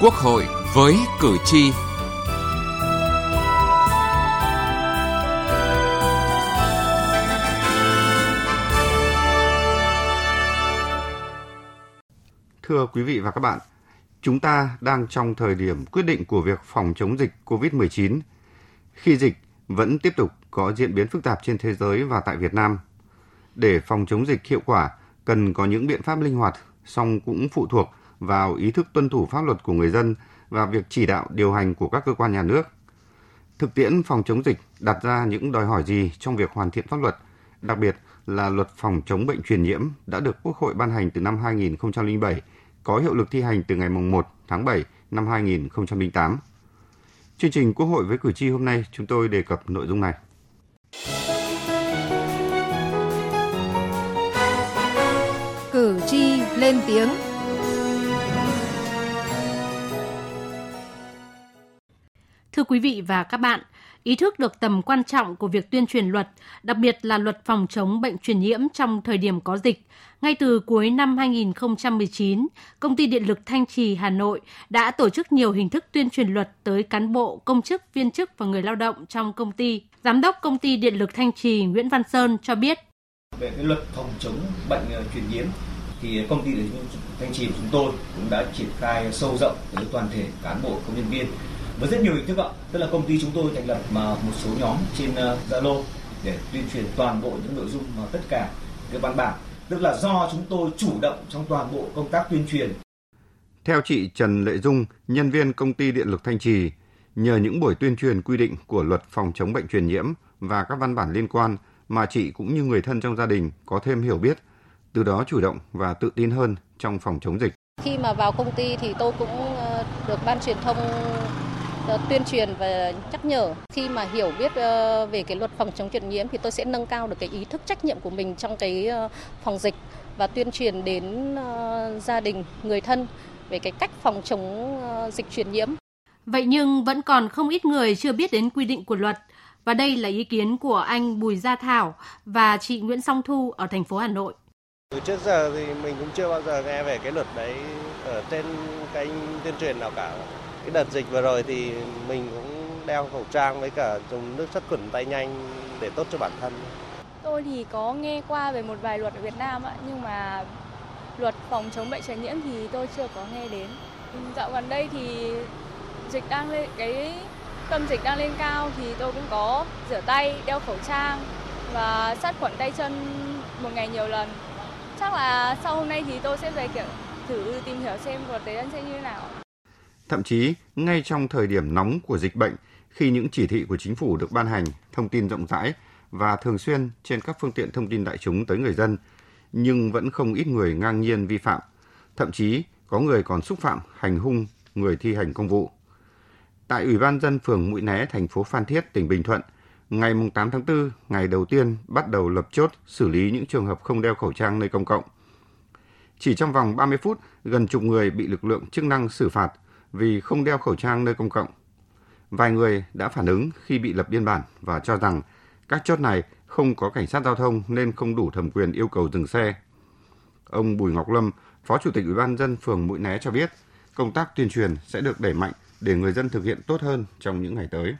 Quốc hội với cử tri. Thưa quý vị và các bạn, chúng ta đang trong thời điểm quyết định của việc phòng chống dịch COVID-19. Khi dịch vẫn tiếp tục có diễn biến phức tạp trên thế giới và tại Việt Nam. Để phòng chống dịch hiệu quả, cần có những biện pháp linh hoạt, song cũng phụ thuộc vào ý thức tuân thủ pháp luật của người dân và việc chỉ đạo điều hành của các cơ quan nhà nước. Thực tiễn phòng chống dịch đặt ra những đòi hỏi gì trong việc hoàn thiện pháp luật, đặc biệt là luật phòng chống bệnh truyền nhiễm đã được Quốc hội ban hành từ năm 2007, có hiệu lực thi hành từ ngày 1 tháng 7 năm 2008. Chương trình Quốc hội với cử tri hôm nay chúng tôi đề cập nội dung này. Cử tri lên tiếng Thưa quý vị và các bạn, ý thức được tầm quan trọng của việc tuyên truyền luật, đặc biệt là luật phòng chống bệnh truyền nhiễm trong thời điểm có dịch. Ngay từ cuối năm 2019, Công ty Điện lực Thanh Trì Hà Nội đã tổ chức nhiều hình thức tuyên truyền luật tới cán bộ, công chức, viên chức và người lao động trong công ty. Giám đốc Công ty Điện lực Thanh Trì Nguyễn Văn Sơn cho biết. Về cái luật phòng chống bệnh ờ, truyền nhiễm thì công ty Điện lực Thanh Trì của chúng tôi cũng đã triển khai sâu rộng tới toàn thể cán bộ công nhân viên với rất nhiều hình thức ạ tức là công ty chúng tôi thành lập mà một số nhóm trên ờ, Zalo để tuyên truyền toàn bộ những nội dung mà tất cả cái văn bản tức là do chúng tôi chủ động trong toàn bộ công tác tuyên truyền theo chị Trần Lệ Dung, nhân viên công ty điện lực Thanh Trì, nhờ những buổi tuyên truyền quy định của luật phòng chống bệnh truyền nhiễm và các văn bản liên quan mà chị cũng như người thân trong gia đình có thêm hiểu biết, từ đó chủ động và tự tin hơn trong phòng chống dịch. Khi mà vào công ty thì tôi cũng ờ, được ban truyền thông tuyên truyền và nhắc nhở khi mà hiểu biết ờ, về cái luật phòng chống truyền nhiễm thì tôi sẽ nâng cao được cái ý thức trách nhiệm của mình trong cái ờ, phòng dịch và tuyên truyền đến gia đình, người thân về cái cách phòng chống dịch truyền nhiễm. Vậy nhưng vẫn còn không ít người chưa biết đến quy định của luật và đây là ý kiến của anh Bùi Gia Thảo và chị Nguyễn Song Thu ở thành phố Hà Nội. Từ trước giờ thì mình cũng chưa bao giờ nghe về cái luật đấy ở trên kênh tuyên truyền nào cả cái đợt dịch vừa rồi thì mình cũng đeo khẩu trang với cả dùng nước sát khuẩn tay nhanh để tốt cho bản thân. Tôi thì có nghe qua về một vài luật ở Việt Nam ạ, nhưng mà luật phòng chống bệnh truyền nhiễm thì tôi chưa có nghe đến. Dạo gần đây thì dịch đang lên cái tâm dịch đang lên cao thì tôi cũng có rửa tay, đeo khẩu trang và sát khuẩn tay chân một ngày nhiều lần. Chắc là sau hôm nay thì tôi sẽ về kiểu thử tìm hiểu xem luật đấy sẽ như thế nào. Thậm chí, ngay trong thời điểm nóng của dịch bệnh, khi những chỉ thị của chính phủ được ban hành, thông tin rộng rãi và thường xuyên trên các phương tiện thông tin đại chúng tới người dân, nhưng vẫn không ít người ngang nhiên vi phạm. Thậm chí, có người còn xúc phạm, hành hung người thi hành công vụ. Tại Ủy ban dân phường Mũi Né, thành phố Phan Thiết, tỉnh Bình Thuận, ngày 8 tháng 4, ngày đầu tiên bắt đầu lập chốt xử lý những trường hợp không đeo khẩu trang nơi công cộng. Chỉ trong vòng 30 phút, gần chục người bị lực lượng chức năng xử phạt – vì không đeo khẩu trang nơi công cộng. Vài người đã phản ứng khi bị lập biên bản và cho rằng các chốt này không có cảnh sát giao thông nên không đủ thẩm quyền yêu cầu dừng xe. Ông Bùi Ngọc Lâm, Phó Chủ tịch Ủy ban dân phường Mũi Né cho biết, công tác tuyên truyền sẽ được đẩy mạnh để người dân thực hiện tốt hơn trong những ngày tới.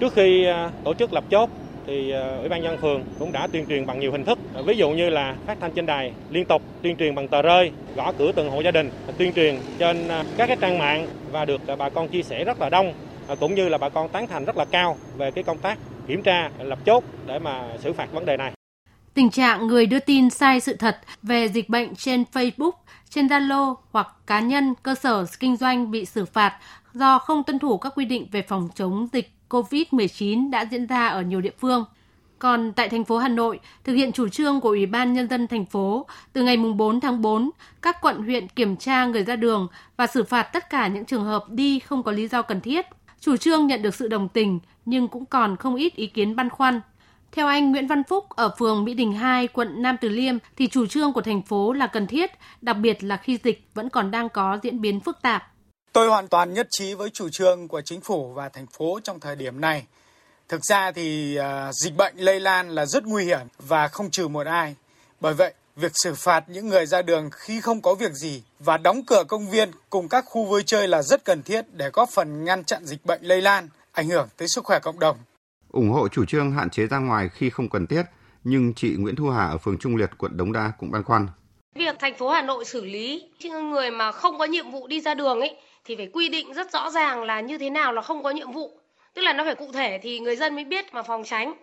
Trước khi à, tổ chức lập chốt thì ờ, Ủy ban nhân phường cũng đã tuyên truyền bằng nhiều hình thức. Ví dụ như là phát thanh trên đài liên tục, tuyên truyền bằng tờ rơi, gõ cửa từng hộ gia đình, ờ, tuyên truyền trên ờ, các cái trang mạng và được bà con chia sẻ rất là đông cũng như là bà con tán thành rất là cao về cái công tác kiểm tra lập chốt để mà xử phạt vấn đề này. Tình trạng người đưa tin sai sự thật về dịch bệnh trên Facebook, trên Zalo hoặc cá nhân, cơ sở kinh doanh bị xử phạt do không tuân thủ các quy định về phòng chống dịch COVID-19 đã diễn ra ở nhiều địa phương. Còn tại thành phố Hà Nội, thực hiện chủ trương của Ủy ban Nhân dân thành phố, từ ngày 4 tháng 4, các quận huyện kiểm tra người ra đường và xử phạt tất cả những trường hợp đi không có lý do cần thiết. Chủ trương nhận được sự đồng tình, nhưng cũng còn không ít ý kiến băn khoăn. Theo anh Nguyễn Văn Phúc ở phường Mỹ Đình 2, quận Nam Từ Liêm thì chủ trương của thành phố là cần thiết, đặc biệt là khi dịch vẫn còn đang có diễn biến phức tạp. Tôi hoàn toàn nhất trí với chủ trương của chính phủ và thành phố trong thời điểm này. Thực ra thì uh, dịch bệnh lây lan là rất nguy hiểm và không trừ một ai. Bởi vậy, Việc xử phạt những người ra đường khi không có việc gì và đóng cửa công viên cùng các khu vui chơi là rất cần thiết để góp phần ngăn chặn dịch bệnh lây lan, ảnh hưởng tới sức khỏe cộng đồng. ủng hộ chủ trương hạn chế ra ngoài khi không cần thiết, nhưng chị Nguyễn Thu Hà ở phường Trung Liệt, quận Đống Đa cũng băn khoăn. Việc thành phố Hà Nội xử lý những người mà không có nhiệm vụ đi ra đường ấy thì phải quy định rất rõ ràng là như thế nào là không có nhiệm vụ. Tức là nó phải cụ thể thì người dân mới biết mà phòng tránh.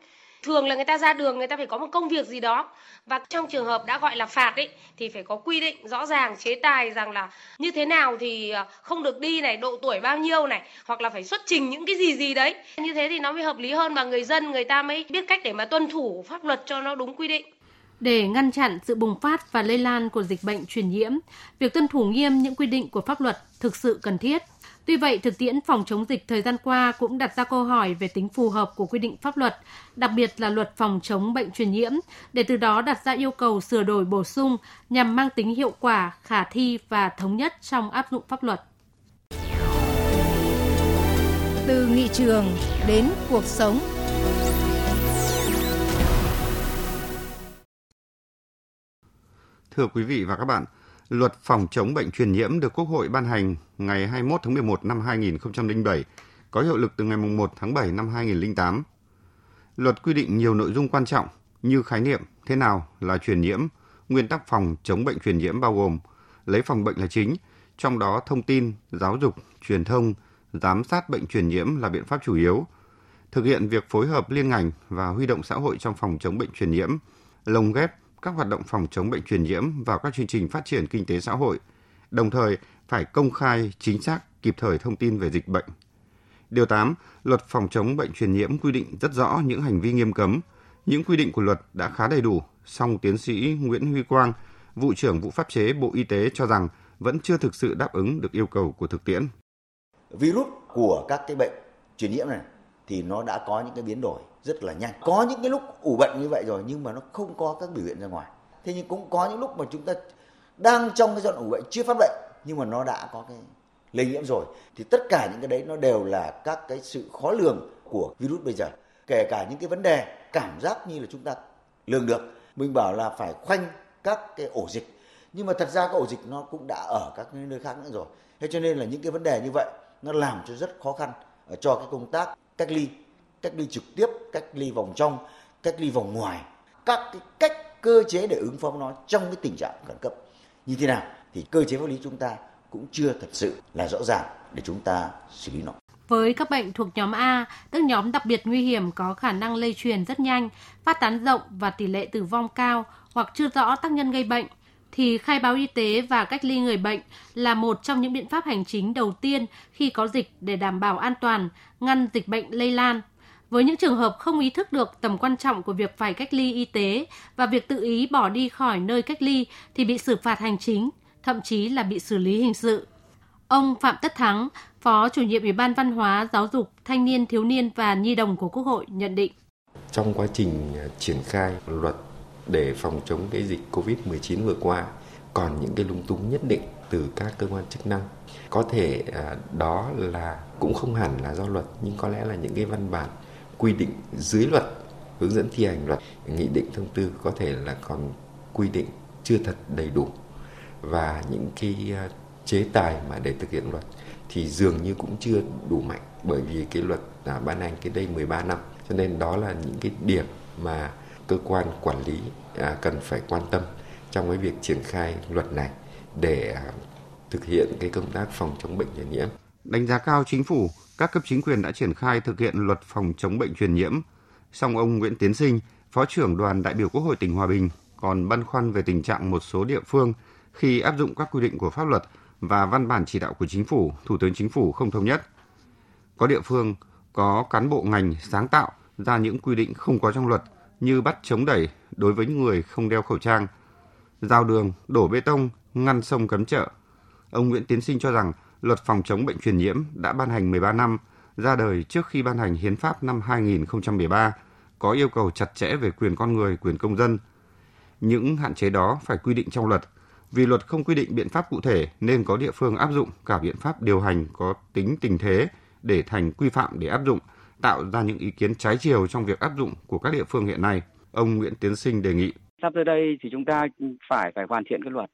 Thường là người ta ra đường người ta phải có một công việc gì đó và trong trường hợp đã gọi là phạt ấy thì phải có quy định rõ ràng chế tài rằng là như thế nào thì ờ, không được đi này, độ tuổi bao nhiêu này hoặc là phải xuất trình những cái gì gì đấy. Như thế thì nó mới hợp lý hơn và người dân người ta mới biết cách để mà tuân thủ pháp luật cho nó đúng quy định. Để ngăn chặn sự bùng phát và lây lan của dịch bệnh truyền nhiễm, việc tuân thủ nghiêm những quy định của pháp luật thực sự cần thiết. Tuy vậy, thực tiễn phòng chống dịch thời gian qua cũng đặt ra câu hỏi về tính phù hợp của quy định pháp luật, đặc biệt là luật phòng chống bệnh truyền nhiễm, để từ đó đặt ra yêu cầu sửa đổi bổ sung nhằm mang tính hiệu quả, khả thi và thống nhất trong áp dụng pháp luật. Từ nghị trường đến cuộc sống. Thưa quý vị và các bạn, Luật phòng chống bệnh truyền nhiễm được Quốc hội ban hành ngày 21 tháng 11 năm 2007, có hiệu lực từ ngày 1 tháng 7 năm 2008. Luật quy định nhiều nội dung quan trọng như khái niệm thế nào là truyền nhiễm, nguyên tắc phòng chống bệnh truyền nhiễm bao gồm lấy phòng bệnh là chính, trong đó thông tin, giáo dục, truyền thông, giám sát bệnh truyền nhiễm là biện pháp chủ yếu, thực hiện việc phối hợp liên ngành và huy động xã hội trong phòng chống bệnh truyền nhiễm, lồng ghép các hoạt động phòng chống bệnh truyền nhiễm vào các chương trình phát triển kinh tế xã hội, đồng thời phải công khai, chính xác, kịp thời thông tin về dịch bệnh. Điều 8, Luật phòng chống bệnh truyền nhiễm quy định rất rõ những hành vi nghiêm cấm. Những quy định của luật đã khá đầy đủ, song tiến sĩ Nguyễn Huy Quang, vụ trưởng vụ pháp chế Bộ Y tế cho rằng vẫn chưa thực sự đáp ứng được yêu cầu của thực tiễn. Virus của các cái bệnh truyền nhiễm này thì nó đã có những cái biến đổi rất là nhanh. Có những cái lúc ủ bệnh như vậy rồi nhưng mà nó không có các biểu hiện ra ngoài. Thế nhưng cũng có những lúc mà chúng ta đang trong cái giai đoạn ủ bệnh chưa phát bệnh nhưng mà nó đã có cái lây nhiễm rồi. Thì tất cả những cái đấy nó đều là các cái sự khó lường của virus bây giờ. Kể cả những cái vấn đề cảm giác như là chúng ta lường được. Mình bảo là phải khoanh các cái ổ dịch. Nhưng mà thật ra các ổ dịch nó cũng đã ở các nơi khác nữa rồi. Thế cho nên là những cái vấn đề như vậy nó làm cho rất khó khăn ờ, cho cái công tác cách ly cách ly trực tiếp cách ly vòng trong cách ly vòng ngoài các cái cách cơ chế để ứng phó với nó trong cái tình trạng khẩn cấp như thế nào thì cơ chế pháp lý chúng ta cũng chưa thật sự là rõ ràng để chúng ta xử lý nó. Với các bệnh thuộc nhóm A, tức nhóm đặc biệt nguy hiểm có khả năng lây truyền rất nhanh, phát tán rộng và tỷ lệ tử vong cao hoặc chưa rõ tác nhân gây bệnh, thì khai báo y tế và cách ly người bệnh là một trong những biện pháp hành chính đầu tiên khi có dịch để đảm bảo an toàn, ngăn dịch bệnh lây lan. Với những trường hợp không ý thức được tầm quan trọng của việc phải cách ly y tế và việc tự ý bỏ đi khỏi nơi cách ly thì bị xử phạt hành chính, thậm chí là bị xử lý hình sự. Ông Phạm Tất Thắng, Phó chủ nhiệm Ủy ban Văn hóa, Giáo dục, Thanh niên, Thiếu niên và Nhi đồng của Quốc hội nhận định. Trong quá trình à, triển khai luật để phòng chống cái dịch COVID-19 vừa qua, còn những cái lung túng nhất định từ các cơ quan chức năng. Có thể à, đó là cũng không hẳn là do luật nhưng có lẽ là những cái văn bản quy định dưới luật hướng dẫn thi hành luật nghị định thông tư có thể là còn quy định chưa thật đầy đủ và những cái à, chế tài mà để thực hiện luật thì dường như cũng chưa đủ mạnh bởi vì cái luật đã ban hành cái đây 13 năm cho nên đó là những cái điểm mà cơ quan quản lý à, cần phải quan tâm trong cái việc triển khai luật này để thực hiện cái công tác phòng chống bệnh truyền nhiễm. Đánh giá cao chính phủ, các cấp chính quyền đã triển khai thực hiện luật phòng chống bệnh truyền nhiễm. Song ông Nguyễn Tiến Sinh, Phó trưởng đoàn đại biểu Quốc hội tỉnh Hòa Bình còn băn khoăn về tình trạng một số địa phương khi áp dụng các quy định của pháp luật và văn bản chỉ đạo của chính phủ, Thủ tướng Chính phủ không thống nhất. Có địa phương có cán bộ ngành sáng tạo ra những quy định không có trong luật như bắt chống đẩy đối với những người không đeo khẩu trang, giao đường, đổ bê tông, ngăn sông cấm chợ. Ông Nguyễn Tiến Sinh cho rằng luật phòng chống bệnh truyền nhiễm đã ban hành 13 năm, ra đời trước khi ban hành hiến pháp năm 2013, có yêu cầu chặt chẽ về quyền con người, quyền công dân. Những hạn chế đó phải quy định trong luật. Vì luật không quy định biện pháp cụ thể nên có địa phương áp dụng cả biện pháp điều hành có tính tình thế để thành quy phạm để áp dụng, tạo ra những ý kiến trái chiều trong việc áp dụng của các địa phương hiện nay. Ông Nguyễn Tiến Sinh đề nghị Sắp tới đây thì chúng ta phải phải hoàn thiện cái luật.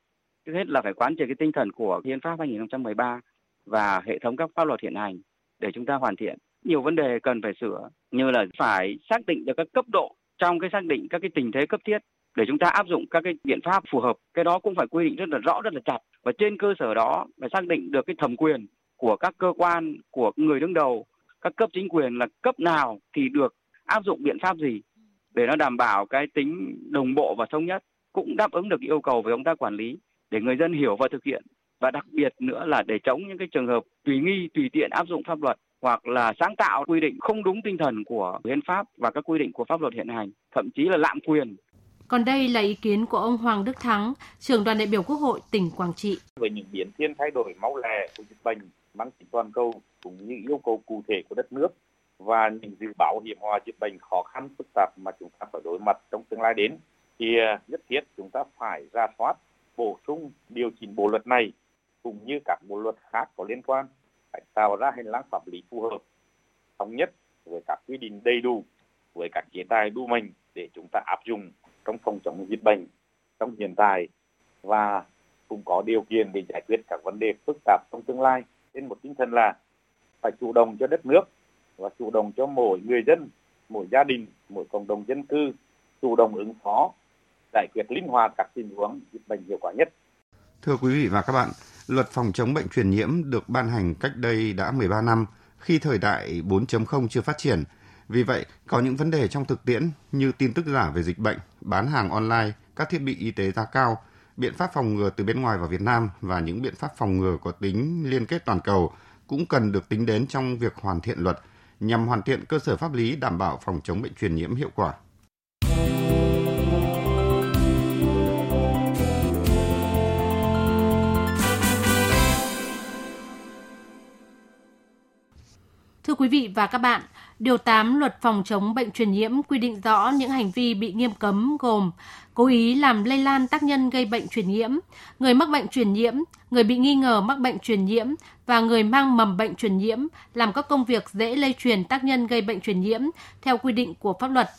Trước hết là phải quán triệt cái tinh thần của Hiến pháp 2013 và hệ thống các pháp luật hiện hành để chúng ta hoàn thiện. Nhiều vấn đề cần phải sửa như là phải xác định được các cấp độ trong cái xác định các cái tình thế cấp thiết để chúng ta áp dụng các cái biện pháp phù hợp. Cái đó cũng phải quy định rất là rõ, rất là chặt và trên cơ sở đó phải xác định được cái thẩm quyền của các cơ quan, của người đứng đầu, các cấp chính quyền là cấp nào thì được áp dụng biện pháp gì để nó đảm bảo cái tính đồng bộ và thống nhất cũng đáp ứng được yêu cầu về công tác quản lý để người dân hiểu và thực hiện và đặc biệt nữa là để chống những cái trường hợp tùy nghi tùy tiện áp dụng pháp luật hoặc là sáng tạo quy định không đúng tinh thần của hiến pháp và các quy định của pháp luật hiện hành thậm chí là lạm quyền còn đây là ý kiến của ông Hoàng Đức Thắng, trưởng đoàn đại biểu Quốc hội tỉnh Quảng Trị. Với những biến thiên thay đổi máu lẻ của dịch bệnh mang tính toàn cầu cũng như yêu cầu cụ thể của đất nước và những dự báo hiểm họa dịch bệnh khó khăn phức tạp mà chúng ta phải đối mặt trong tương lai đến thì à, nhất thiết chúng ta phải ra soát bổ sung điều chỉnh bộ luật này cũng như các bộ luật khác có liên quan phải tạo ra hành lang pháp lý phù hợp thống nhất với các quy định đầy đủ với các chế tài đủ mạnh để chúng ta áp dụng trong phòng chống dịch bệnh trong hiện tại và cũng có điều kiện để giải quyết các vấn đề phức tạp trong tương lai trên một tinh thần là phải chủ động cho đất nước và chủ động cho mỗi người dân, mỗi gia đình, mỗi cộng đồng dân cư chủ động ứng phó, giải quyết linh hoạt các tình huống dịch bệnh hiệu quả nhất. Thưa quý vị và các bạn, luật phòng chống bệnh truyền nhiễm được ban hành cách đây đã 13 năm khi thời đại 4.0 chưa phát triển. Vì vậy, có những vấn đề trong thực tiễn như tin tức giả về dịch bệnh, bán hàng online, các thiết bị y tế giá cao, biện pháp phòng ngừa từ bên ngoài vào Việt Nam và những biện pháp phòng ngừa có tính liên kết toàn cầu cũng cần được tính đến trong việc hoàn thiện luật nhằm hoàn thiện cơ sở pháp lý đảm bảo phòng chống bệnh truyền nhiễm hiệu quả. Quý vị và các bạn, Điều 8 Luật phòng chống bệnh truyền nhiễm quy định rõ những hành vi bị nghiêm cấm gồm cố ý làm lây lan tác nhân gây bệnh truyền nhiễm, người mắc bệnh truyền nhiễm, người bị nghi ngờ mắc bệnh truyền nhiễm và người mang mầm bệnh truyền nhiễm làm các công việc dễ lây truyền tác nhân gây bệnh truyền nhiễm theo quy định của pháp luật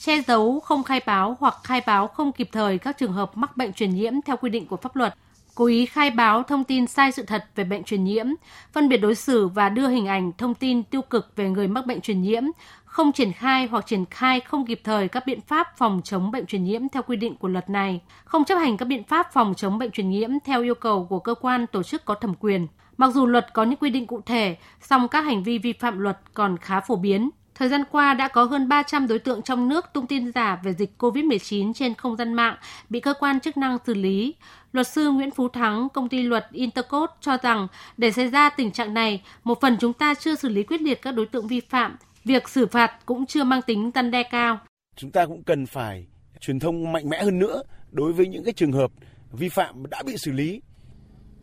che giấu, không khai báo hoặc khai báo không kịp thời các trường hợp mắc bệnh truyền nhiễm theo quy định của pháp luật, cố ý khai báo thông tin sai sự thật về bệnh truyền nhiễm, phân biệt đối xử và đưa hình ảnh thông tin tiêu cực về người mắc bệnh truyền nhiễm, không triển khai hoặc triển khai không kịp thời các biện pháp phòng chống bệnh truyền nhiễm theo quy định của luật này, không chấp hành các biện pháp phòng chống bệnh truyền nhiễm theo yêu cầu của cơ quan tổ chức có thẩm quyền. Mặc dù luật có những quy định cụ thể, song các hành vi vi phạm luật còn khá phổ biến. Thời gian qua đã có hơn 300 đối tượng trong nước tung tin giả về dịch COVID-19 trên không gian mạng bị cơ quan chức năng xử lý. Luật sư Nguyễn Phú Thắng, công ty luật Intercode cho rằng để xảy ra tình trạng này, một phần chúng ta chưa xử lý quyết liệt các đối tượng vi phạm, việc xử phạt cũng chưa mang tính răn đe cao. Chúng ta cũng cần phải truyền thông mạnh mẽ hơn nữa đối với những cái trường hợp vi phạm đã bị xử lý.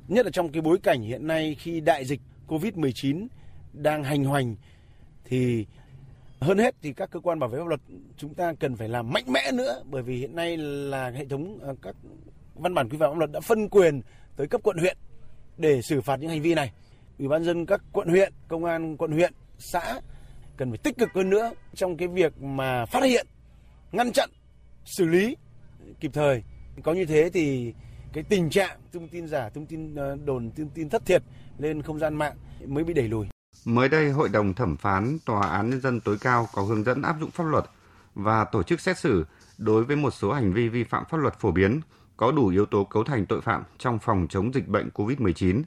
Nhất là trong cái bối cảnh hiện nay khi đại dịch COVID-19 đang hành hoành thì hơn hết thì các cơ quan bảo vệ pháp luật chúng ta cần phải làm mạnh mẽ nữa bởi vì hiện nay là hệ thống ờ, các văn bản quy phạm pháp luật đã phân quyền tới cấp quận huyện để xử phạt những hành vi này. Ủy ban dân các quận huyện, công an quận huyện, xã cần phải tích cực hơn nữa trong cái việc mà phát hiện, ngăn chặn, xử lý kịp thời. Có như thế thì cái tình trạng thông tin giả, thông tin ờ, đồn, thông tin thất thiệt lên không gian mạng mới bị đẩy lùi. Mới đây, Hội đồng thẩm phán Tòa án Nhân dân tối cao có hướng dẫn áp dụng pháp luật và tổ chức xét xử đối với một số hành vi vi phạm pháp luật phổ biến có đủ yếu tố cấu thành tội phạm trong phòng chống dịch bệnh COVID-19.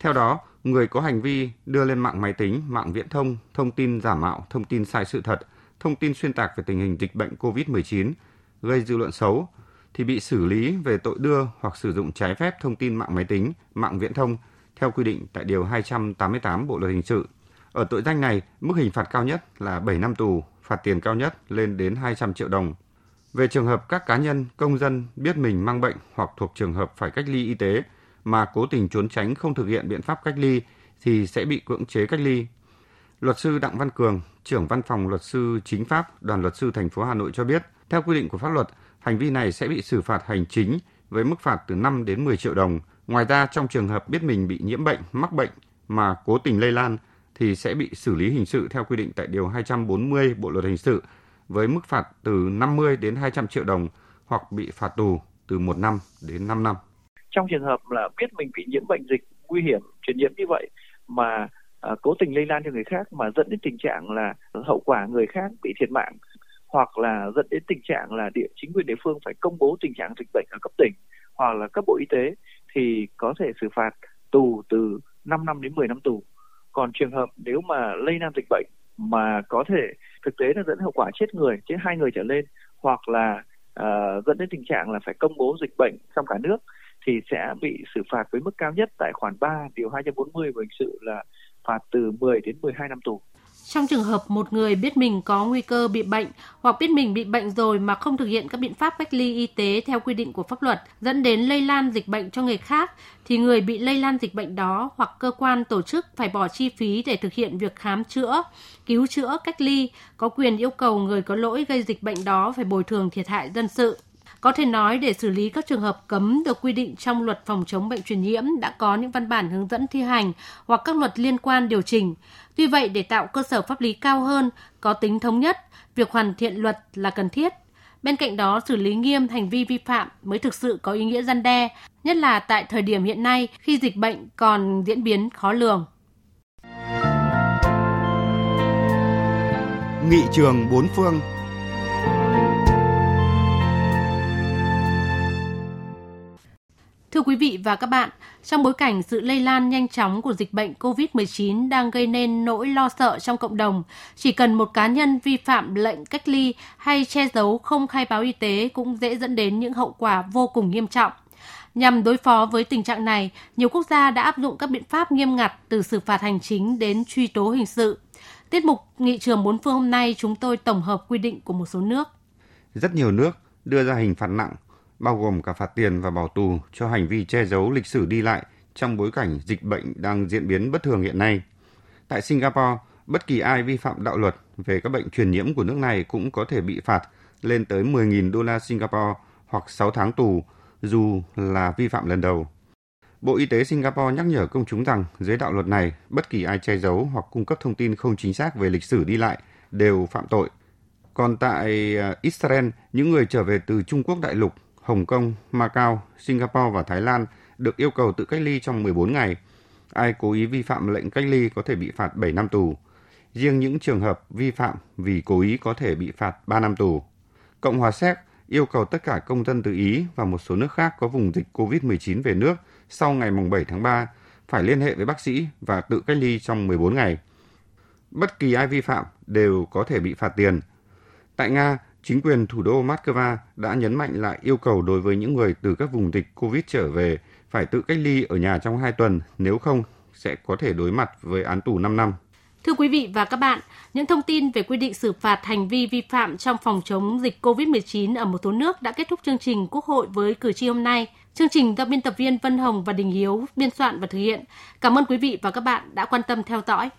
Theo đó, người có hành vi đưa lên mạng máy tính, mạng viễn thông, thông tin giả mạo, thông tin sai sự thật, thông tin xuyên tạc về tình hình dịch bệnh COVID-19, gây dư luận xấu, thì bị xử lý về tội đưa hoặc sử dụng trái phép thông tin mạng máy tính, mạng viễn thông theo quy định tại Điều 288 Bộ Luật Hình sự. Ở tội danh này, mức hình phạt cao nhất là 7 năm tù, phạt tiền cao nhất lên đến 200 triệu đồng. Về trường hợp các cá nhân, công dân biết mình mang bệnh hoặc thuộc trường hợp phải cách ly y tế mà cố tình trốn tránh không thực hiện biện pháp cách ly thì sẽ bị cưỡng chế cách ly. Luật sư Đặng Văn Cường, trưởng văn phòng luật sư chính pháp đoàn luật sư thành phố Hà Nội cho biết, theo quy định của pháp luật, hành vi này sẽ bị xử phạt hành chính với mức phạt từ 5 đến 10 triệu đồng. Ngoài ra, trong trường hợp biết mình bị nhiễm bệnh, mắc bệnh mà cố tình lây lan thì sẽ bị xử lý hình sự theo quy định tại Điều 240 Bộ Luật Hình sự với mức phạt từ 50 đến 200 triệu đồng hoặc bị phạt tù từ 1 năm đến 5 năm. Trong trường hợp là biết mình bị nhiễm bệnh dịch nguy hiểm truyền nhiễm như vậy mà à, cố tình lây lan cho người khác mà dẫn đến tình trạng là hậu quả người khác bị thiệt mạng hoặc là dẫn đến tình trạng là địa chính quyền địa phương phải công bố tình trạng dịch bệnh ở cấp tỉnh hoặc là cấp bộ y tế thì có thể xử phạt tù từ 5 năm đến 10 năm tù. Còn trường hợp nếu mà lây lan dịch bệnh mà có thể thực tế là dẫn hậu quả chết người, chết hai người trở lên hoặc là uh, dẫn đến tình trạng là phải công bố dịch bệnh trong cả nước thì sẽ bị xử phạt với mức cao nhất tại khoản 3 điều 240 của hình sự là phạt từ 10 đến 12 năm tù. Trong trường hợp một người biết mình có nguy cơ bị bệnh hoặc biết mình bị bệnh rồi mà không thực hiện các biện pháp cách ly y tế theo quy định của pháp luật dẫn đến lây lan dịch bệnh cho người khác thì người bị lây lan dịch bệnh đó hoặc cơ quan tổ chức phải bỏ chi phí để thực hiện việc khám chữa, cứu chữa, cách ly, có quyền yêu cầu người có lỗi gây dịch bệnh đó phải bồi thường thiệt hại dân sự. Có thể nói để xử lý các trường hợp cấm được quy định trong luật phòng chống bệnh truyền nhiễm đã có những văn bản hướng dẫn thi hành hoặc các luật liên quan điều chỉnh. Tuy vậy, để tạo cơ sở pháp lý cao hơn, có tính thống nhất, việc hoàn thiện luật là cần thiết. Bên cạnh đó, xử lý nghiêm hành vi vi phạm mới thực sự có ý nghĩa gian đe, nhất là tại thời điểm hiện nay khi dịch bệnh còn diễn biến khó lường. Nghị trường bốn phương Thưa quý vị và các bạn, trong bối cảnh sự lây lan nhanh chóng của dịch bệnh COVID-19 đang gây nên nỗi lo sợ trong cộng đồng, chỉ cần một cá nhân vi phạm lệnh cách ly hay che giấu không khai báo y tế cũng dễ dẫn đến những hậu quả vô cùng nghiêm trọng. Nhằm đối phó với tình trạng này, nhiều quốc gia đã áp dụng các biện pháp nghiêm ngặt từ xử phạt hành chính đến truy tố hình sự. Tiết mục Nghị trường bốn phương hôm nay chúng tôi tổng hợp quy định của một số nước. Rất nhiều nước đưa ra hình phạt nặng bao gồm cả phạt tiền và bỏ tù cho hành vi che giấu lịch sử đi lại trong bối cảnh dịch bệnh đang diễn biến bất thường hiện nay. Tại Singapore, bất kỳ ai vi phạm đạo luật về các bệnh truyền nhiễm của nước này cũng có thể bị phạt lên tới 10.000 đô la Singapore hoặc 6 tháng tù, dù là vi phạm lần đầu. Bộ Y tế Singapore nhắc nhở công chúng rằng dưới đạo luật này, bất kỳ ai che giấu hoặc cung cấp thông tin không chính xác về lịch sử đi lại đều phạm tội. Còn tại ờ, Israel, những người trở về từ Trung Quốc đại lục Hồng Kông, Macau, Singapore và Thái Lan được yêu cầu tự cách ly trong 14 ngày. Ai cố ý vi phạm lệnh cách ly có thể bị phạt 7 năm tù. Riêng những trường hợp vi phạm vì cố ý có thể bị phạt 3 năm tù. Cộng hòa Séc yêu cầu tất cả công dân từ Ý và một số nước khác có vùng dịch COVID-19 về nước sau ngày 7 tháng 3 phải liên hệ với bác sĩ và tự cách ly trong 14 ngày. Bất kỳ ai vi phạm đều có thể bị phạt tiền. Tại Nga, chính quyền thủ đô Moscow đã nhấn mạnh lại yêu cầu đối với những người từ các vùng dịch COVID trở về phải tự cách ly ở nhà trong 2 tuần, nếu không sẽ có thể đối mặt với án tù 5 năm. Thưa quý vị và các bạn, những thông tin về quy định xử phạt hành vi vi phạm trong phòng chống dịch COVID-19 ở một số nước đã kết thúc chương trình Quốc hội với cử tri hôm nay. Chương trình do biên tập viên Vân Hồng và Đình Hiếu biên soạn và thực hiện. Cảm ơn quý vị và các bạn đã quan tâm theo dõi.